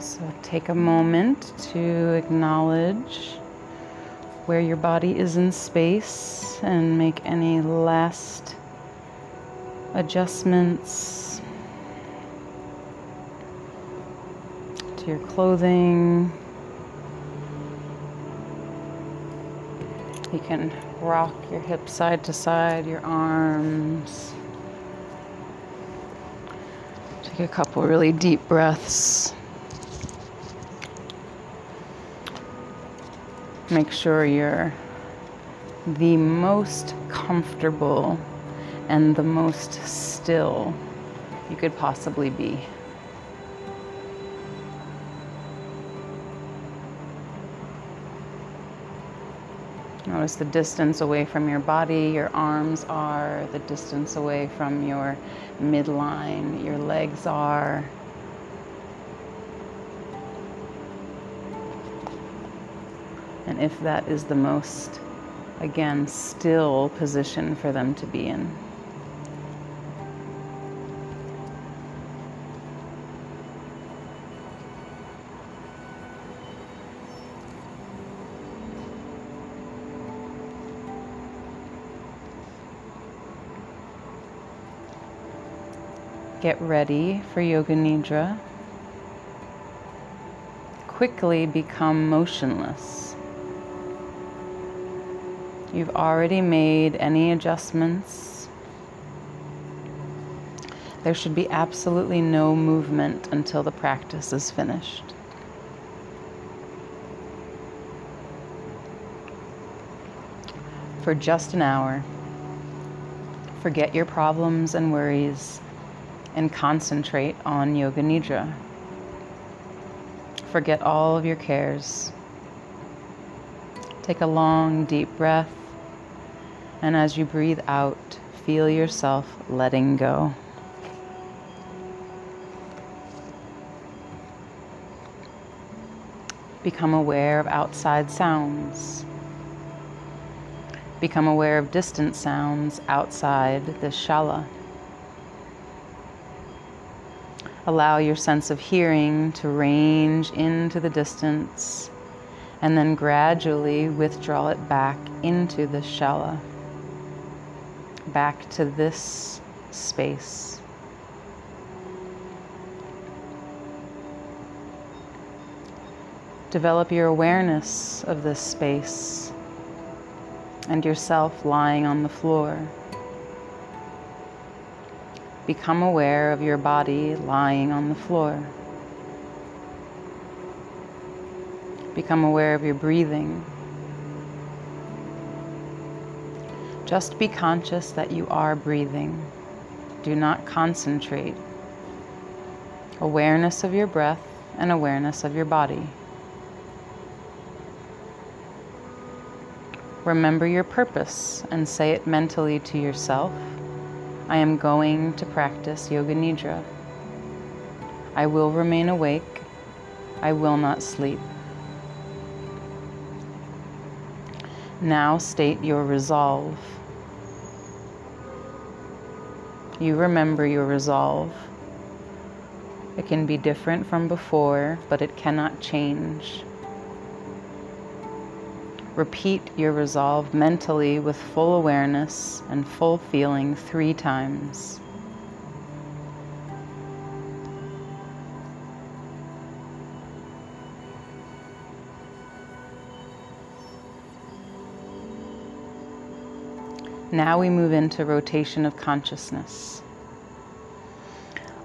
So take a moment to acknowledge where your body is in space and make any last adjustments to your clothing. You can rock your hips side to side, your arms. Take a couple really deep breaths. Make sure you're the most comfortable and the most still you could possibly be. Notice the distance away from your body, your arms are, the distance away from your midline, your legs are. And if that is the most, again, still position for them to be in. Get ready for Yoga Nidra. Quickly become motionless. You've already made any adjustments. There should be absolutely no movement until the practice is finished. For just an hour, forget your problems and worries and concentrate on Yoga Nidra. Forget all of your cares. Take a long, deep breath, and as you breathe out, feel yourself letting go. Become aware of outside sounds. Become aware of distant sounds outside the shala. Allow your sense of hearing to range into the distance and then gradually withdraw it back into the shala, back to this space. Develop your awareness of this space and yourself lying on the floor. Become aware of your body lying on the floor. Become aware of your breathing. Just be conscious that you are breathing. Do not concentrate. Awareness of your breath and awareness of your body. Remember your purpose and say it mentally to yourself. I am going to practice Yoga Nidra. I will remain awake. I will not sleep. Now state your resolve. You remember your resolve. It can be different from before, but it cannot change. Repeat your resolve mentally with full awareness and full feeling three times. Now we move into rotation of consciousness.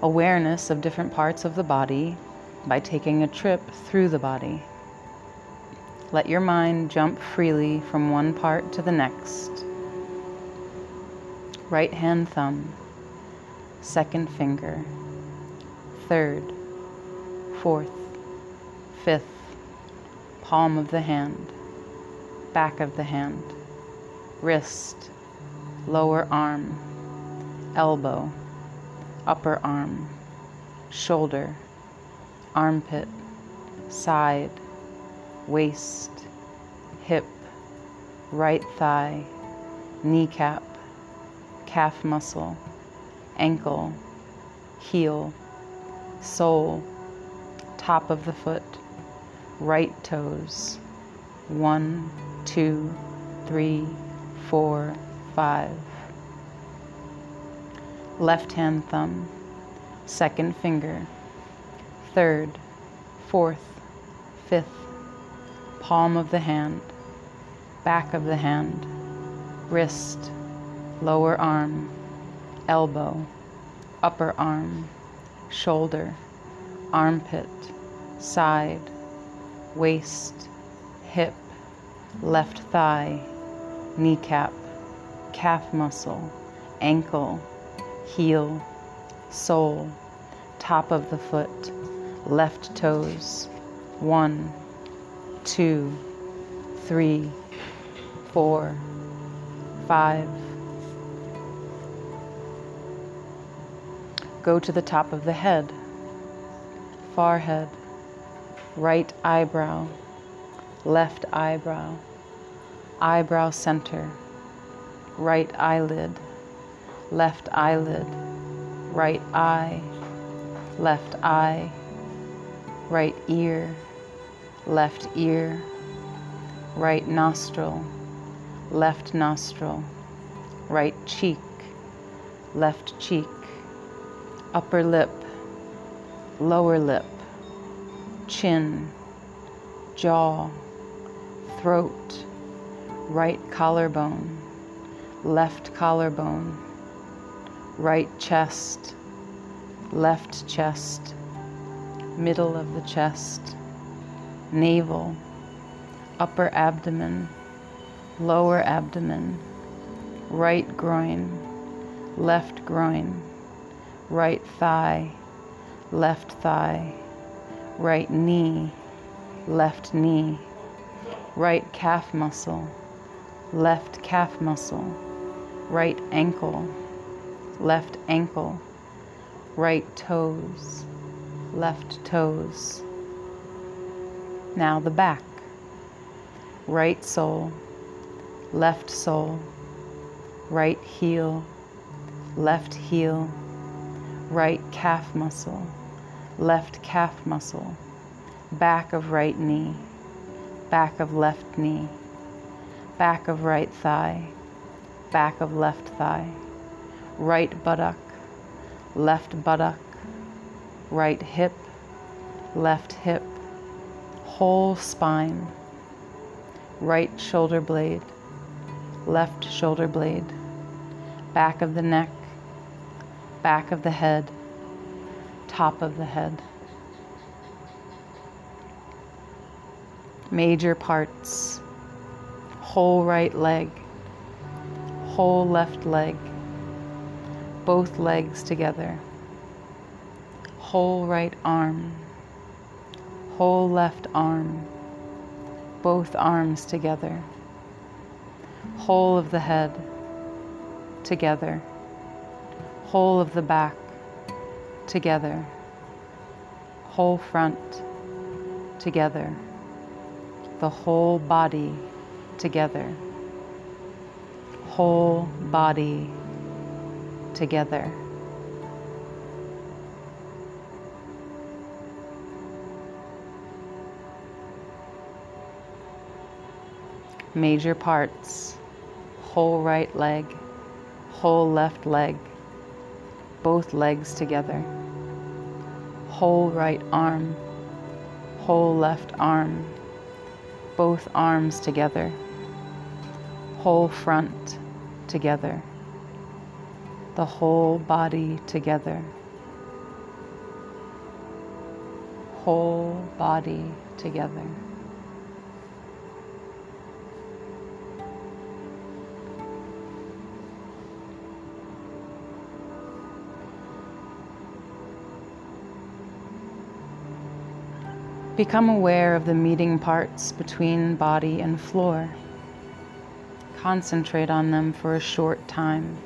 Awareness of different parts of the body by taking a trip through the body. Let your mind jump freely from one part to the next. Right hand thumb, second finger, third, fourth, fifth, palm of the hand, back of the hand, wrist, lower arm, elbow, upper arm, shoulder, armpit, side, waist, hip, right thigh, kneecap, calf muscle, ankle, heel, sole, top of the foot, right toes. One, two, three, four, five. Left hand thumb, second finger, third, fourth, fifth, palm of the hand, back of the hand, wrist, lower arm, elbow, upper arm, shoulder, armpit, side, waist, hip, left thigh, kneecap, calf muscle, ankle, heel, sole, top of the foot, left toes. One, two, three, four, five. Go to the top of the head, forehead, right eyebrow, left eyebrow, eyebrow center, right eyelid, left eyelid, right eye, left eye, right ear, left ear, right nostril, left nostril, right cheek, left cheek, upper lip, lower lip, chin, jaw, throat, right collarbone, left collarbone, right chest, left chest, middle of the chest, navel, upper abdomen, lower abdomen, right groin, left groin, right thigh, left thigh, right knee, left knee, right calf muscle, left calf muscle, right ankle, left ankle, right toes, left toes. Now the back, right sole, left sole, right heel, left heel, right calf muscle, left calf muscle, back of right knee, back of left knee, back of right thigh, back of left thigh, right buttock, left buttock, right hip, left hip, whole spine, right shoulder blade, left shoulder blade, back of the neck, back of the head, top of the head. Major parts, whole right leg, whole left leg, both legs together, whole right arm, whole left arm, both arms together, whole of the head together, whole of the back together, whole front together, the whole body together, whole body together. Major parts whole right leg, whole left leg, both legs together, whole right arm, whole left arm, both arms together, whole front together, the whole body together, whole body together. Become aware of the meeting parts between body and floor. Concentrate on them for a short time.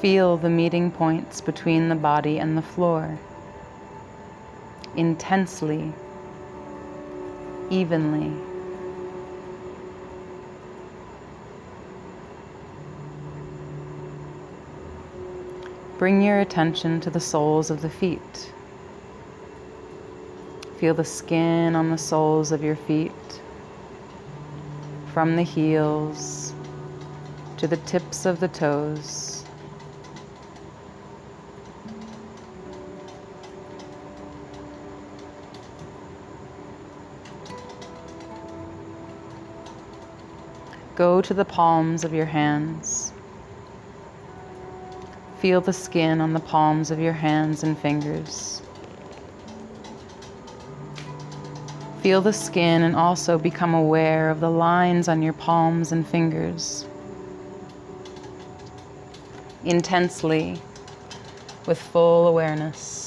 Feel the meeting points between the body and the floor. Intensely, evenly. Bring your attention to the soles of the feet. Feel the skin on the soles of your feet, from the heels to the tips of the toes. Go to the palms of your hands. Feel the skin on the palms of your hands and fingers. Feel the skin and also become aware of the lines on your palms and fingers. Intensely, with full awareness.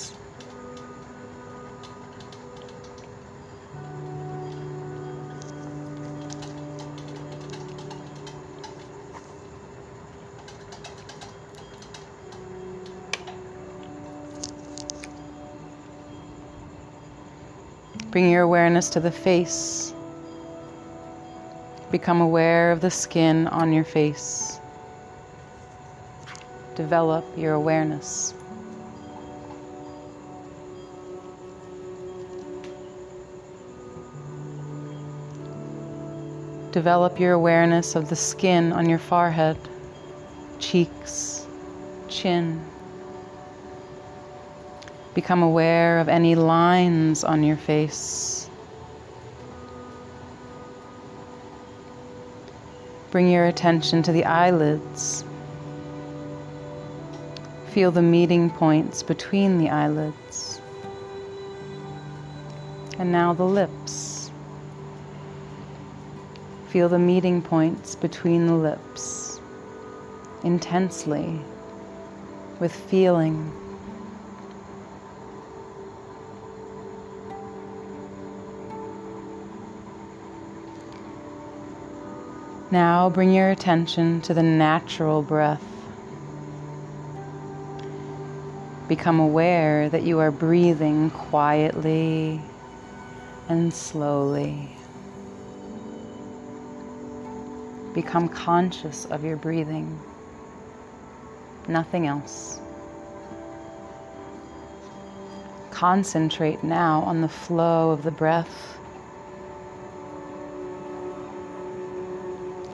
Bring your awareness to the face. Become aware of the skin on your face. Develop your awareness. Develop your awareness of the skin on your forehead, cheeks, chin. Become aware of any lines on your face. Bring your attention to the eyelids. Feel the meeting points between the eyelids. And now the lips. Feel the meeting points between the lips intensely with feeling. Now bring your attention to the natural breath. Become aware that you are breathing quietly and slowly. Become conscious of your breathing, nothing else. Concentrate now on the flow of the breath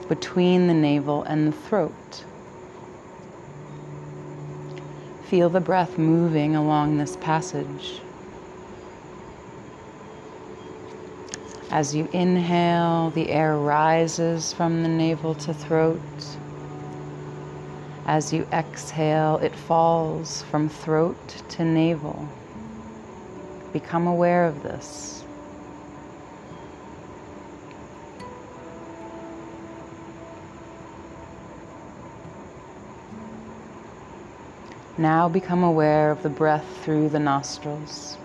between the navel and the throat. Feel the breath moving along this passage. As you inhale, the air rises from the navel to throat. As you exhale, it falls from throat to navel. Become aware of this. Now become aware of the breath through the nostrils.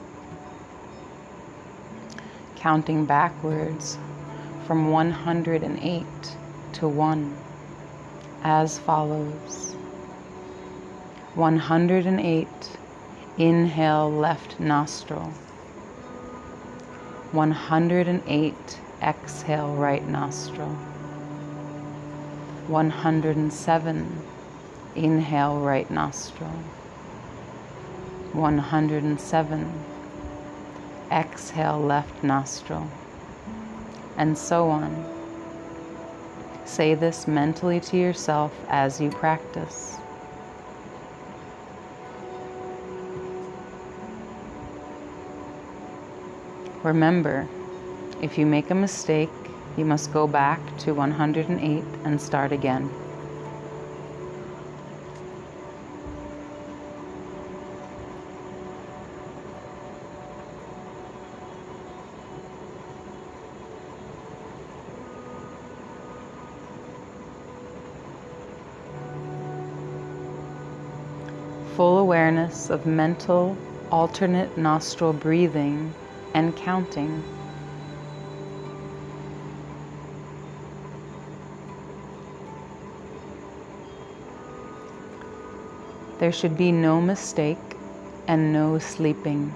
Counting backwards from 108 to 1 as follows. 108 inhale left nostril. 108 exhale right nostril. 107 Inhale, right nostril. 107. Exhale, left nostril. And so on. Say this mentally to yourself as you practice. Remember, if you make a mistake, you must go back to 108 and start again. Full awareness of mental alternate nostril breathing and counting. There should be no mistake and no sleeping.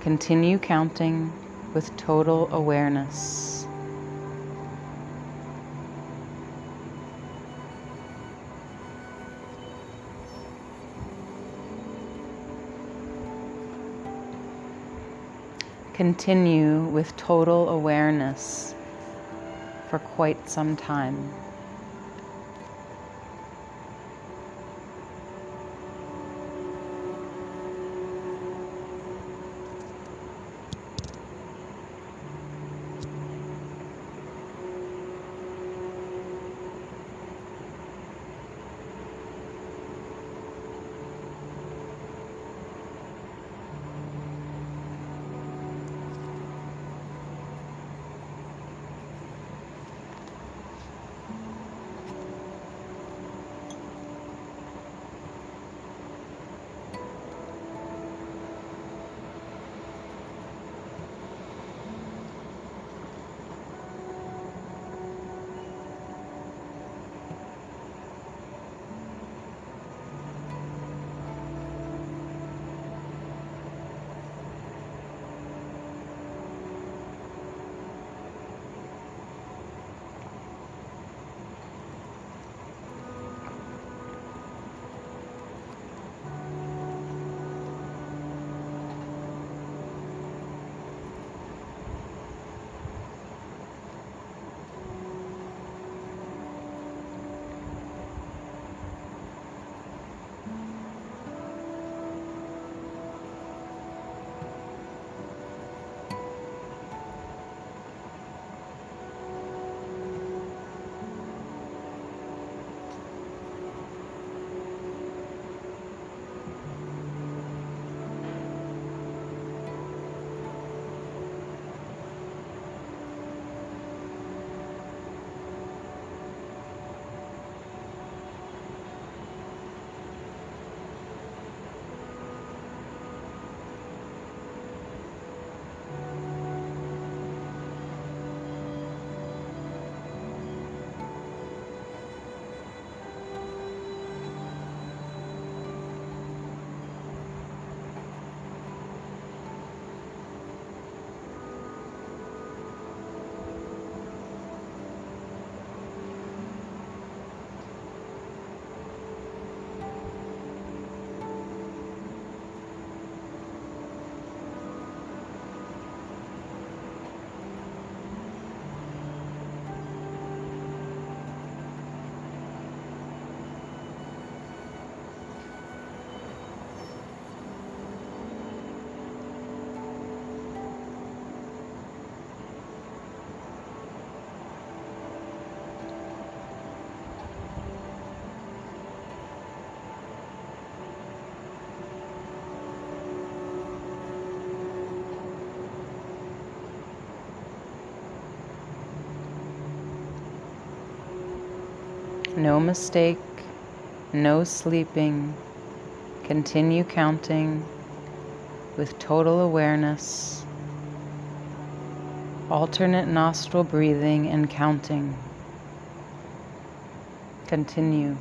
Continue counting with total awareness. Continue with total awareness for quite some time. No mistake, no sleeping. Continue counting with total awareness. Alternate nostril breathing and counting. Continue.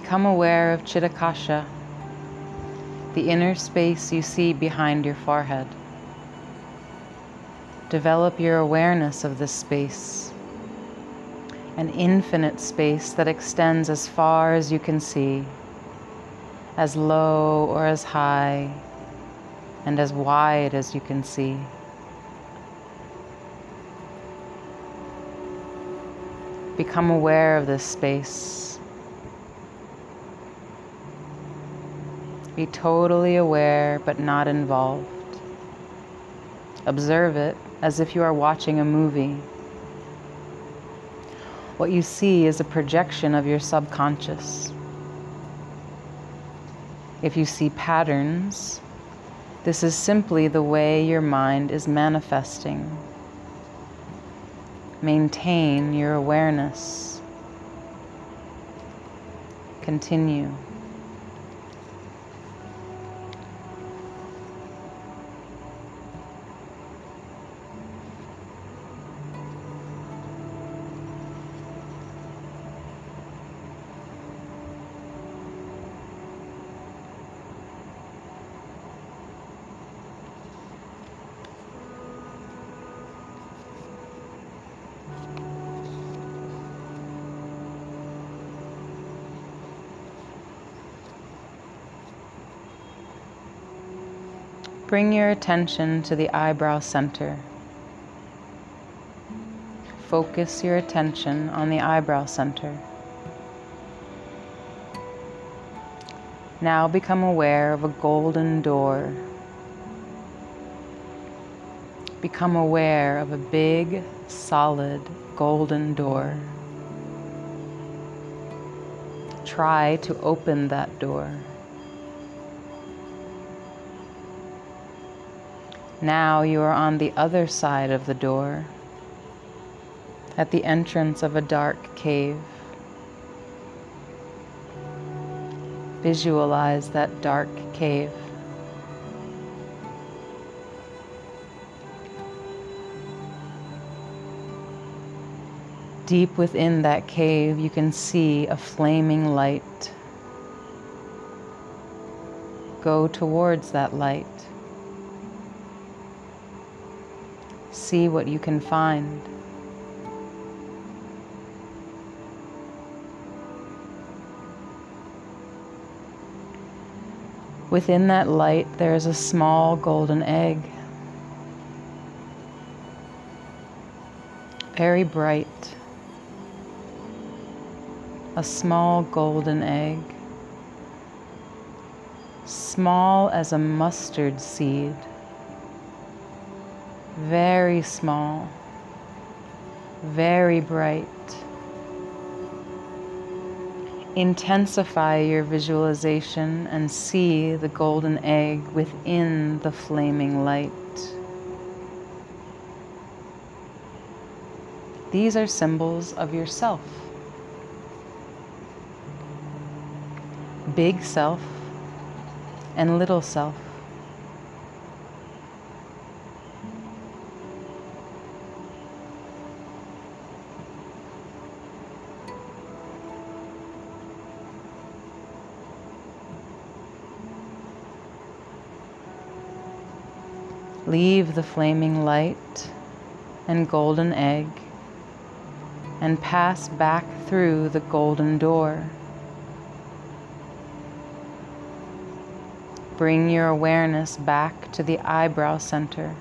Become aware of Chitakasha, the inner space you see behind your forehead. Develop your awareness of this space, an infinite space that extends as far as you can see, as low or as high, and as wide as you can see. Become aware of this space. Be totally aware but not involved. Observe it as if you are watching a movie. What you see is a projection of your subconscious. If you see patterns, this is simply the way your mind is manifesting. Maintain your awareness. Continue. Bring your attention to the eyebrow center. Focus your attention on the eyebrow center. Now become aware of a golden door. Become aware of a big, solid golden door. Try to open that door. Now you are on the other side of the door, at the entrance of a dark cave. Visualize that dark cave. Deep within that cave, you can see a flaming light. Go towards that light. See what you can find. Within that light, there is a small golden egg. Very bright. A small golden egg. Small as a mustard seed very small, very bright. Intensify your visualization and see the golden egg within the flaming light. These are symbols of yourself. Big self and little self. Leave the flaming light and golden egg and pass back through the golden door. Bring your awareness back to the eyebrow center.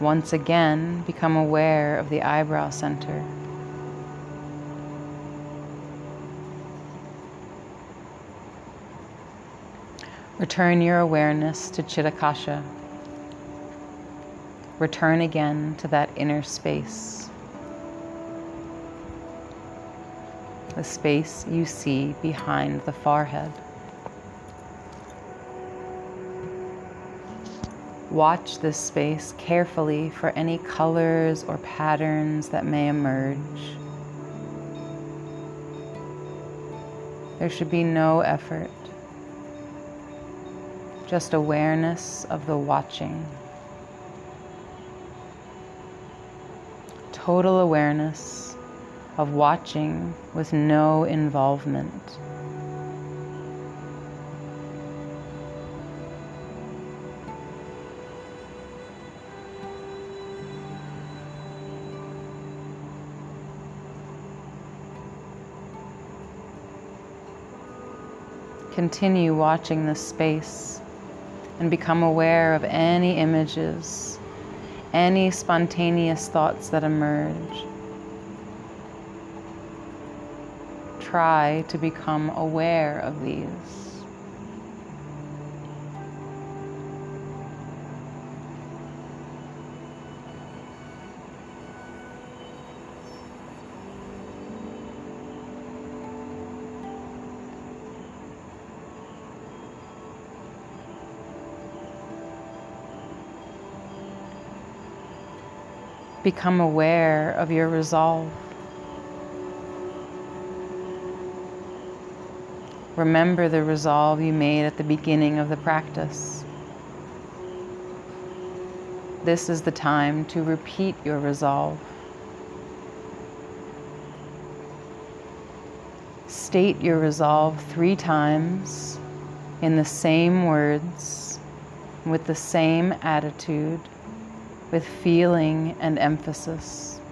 Once again, become aware of the eyebrow center. Return your awareness to Chitakasha. Return again to that inner space. The space you see behind the forehead. Watch this space carefully for any colors or patterns that may emerge. There should be no effort just awareness of the watching. Total awareness of watching with no involvement. Continue watching this space and become aware of any images, any spontaneous thoughts that emerge. Try to become aware of these. Become aware of your resolve. Remember the resolve you made at the beginning of the practice. This is the time to repeat your resolve. State your resolve three times in the same words, with the same attitude with feeling and emphasis.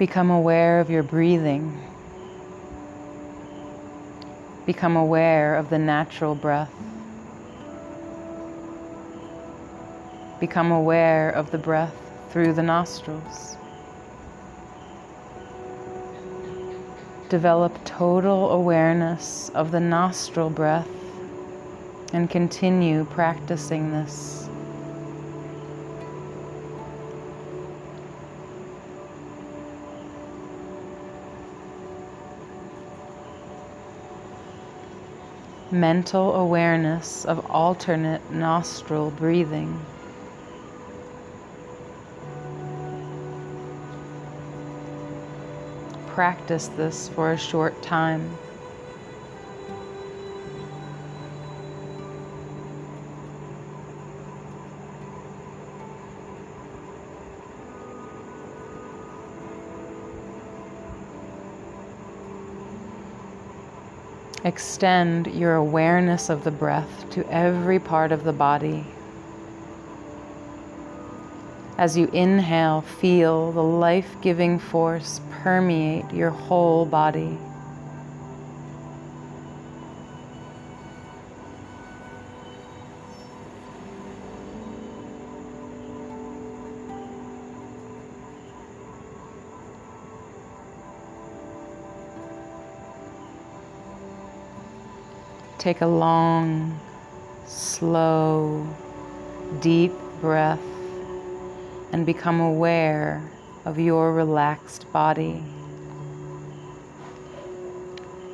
Become aware of your breathing. Become aware of the natural breath. Become aware of the breath through the nostrils. Develop total awareness of the nostril breath and continue practicing this. Mental awareness of alternate nostril breathing. Practice this for a short time. Extend your awareness of the breath to every part of the body. As you inhale, feel the life giving force permeate your whole body. Take a long, slow, deep breath and become aware of your relaxed body.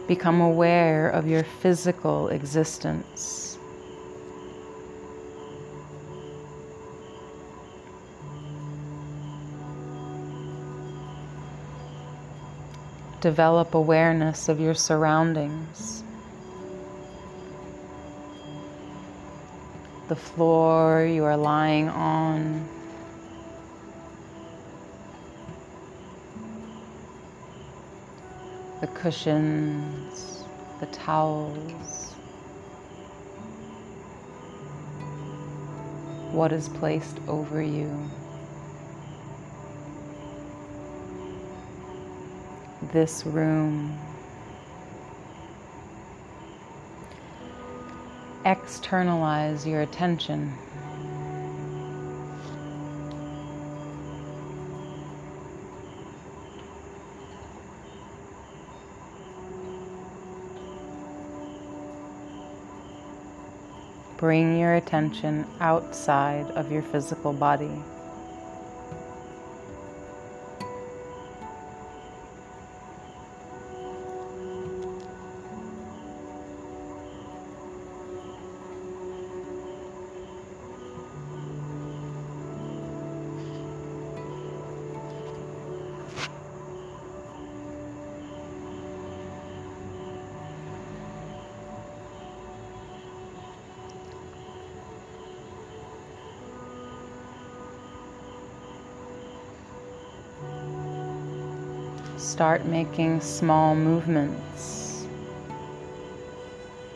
Become aware of your physical existence. Develop awareness of your surroundings. The floor you are lying on. The cushions, the towels, what is placed over you. This room. Externalize your attention. Bring your attention outside of your physical body. Start making small movements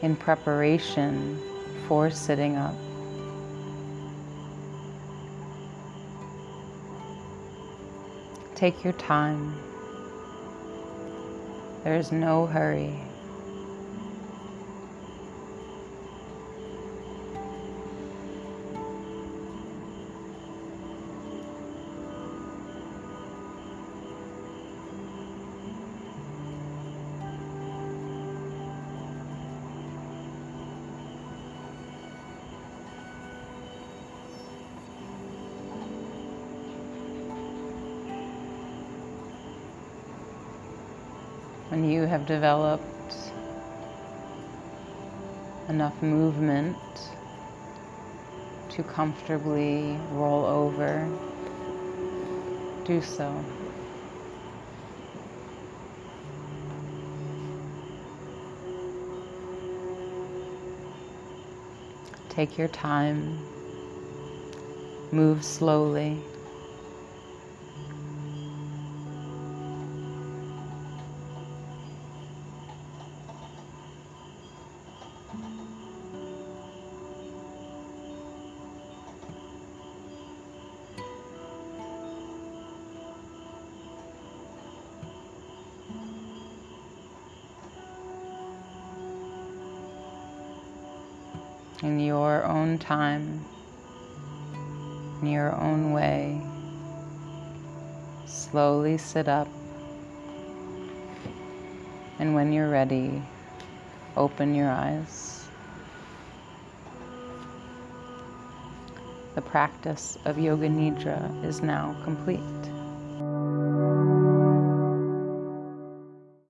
in preparation for sitting up. Take your time. There is no hurry. Developed enough movement to comfortably roll over, do so. Take your time, move slowly. Time, in your own way. Slowly sit up. And when you're ready, open your eyes. The practice of Yoga Nidra is now complete.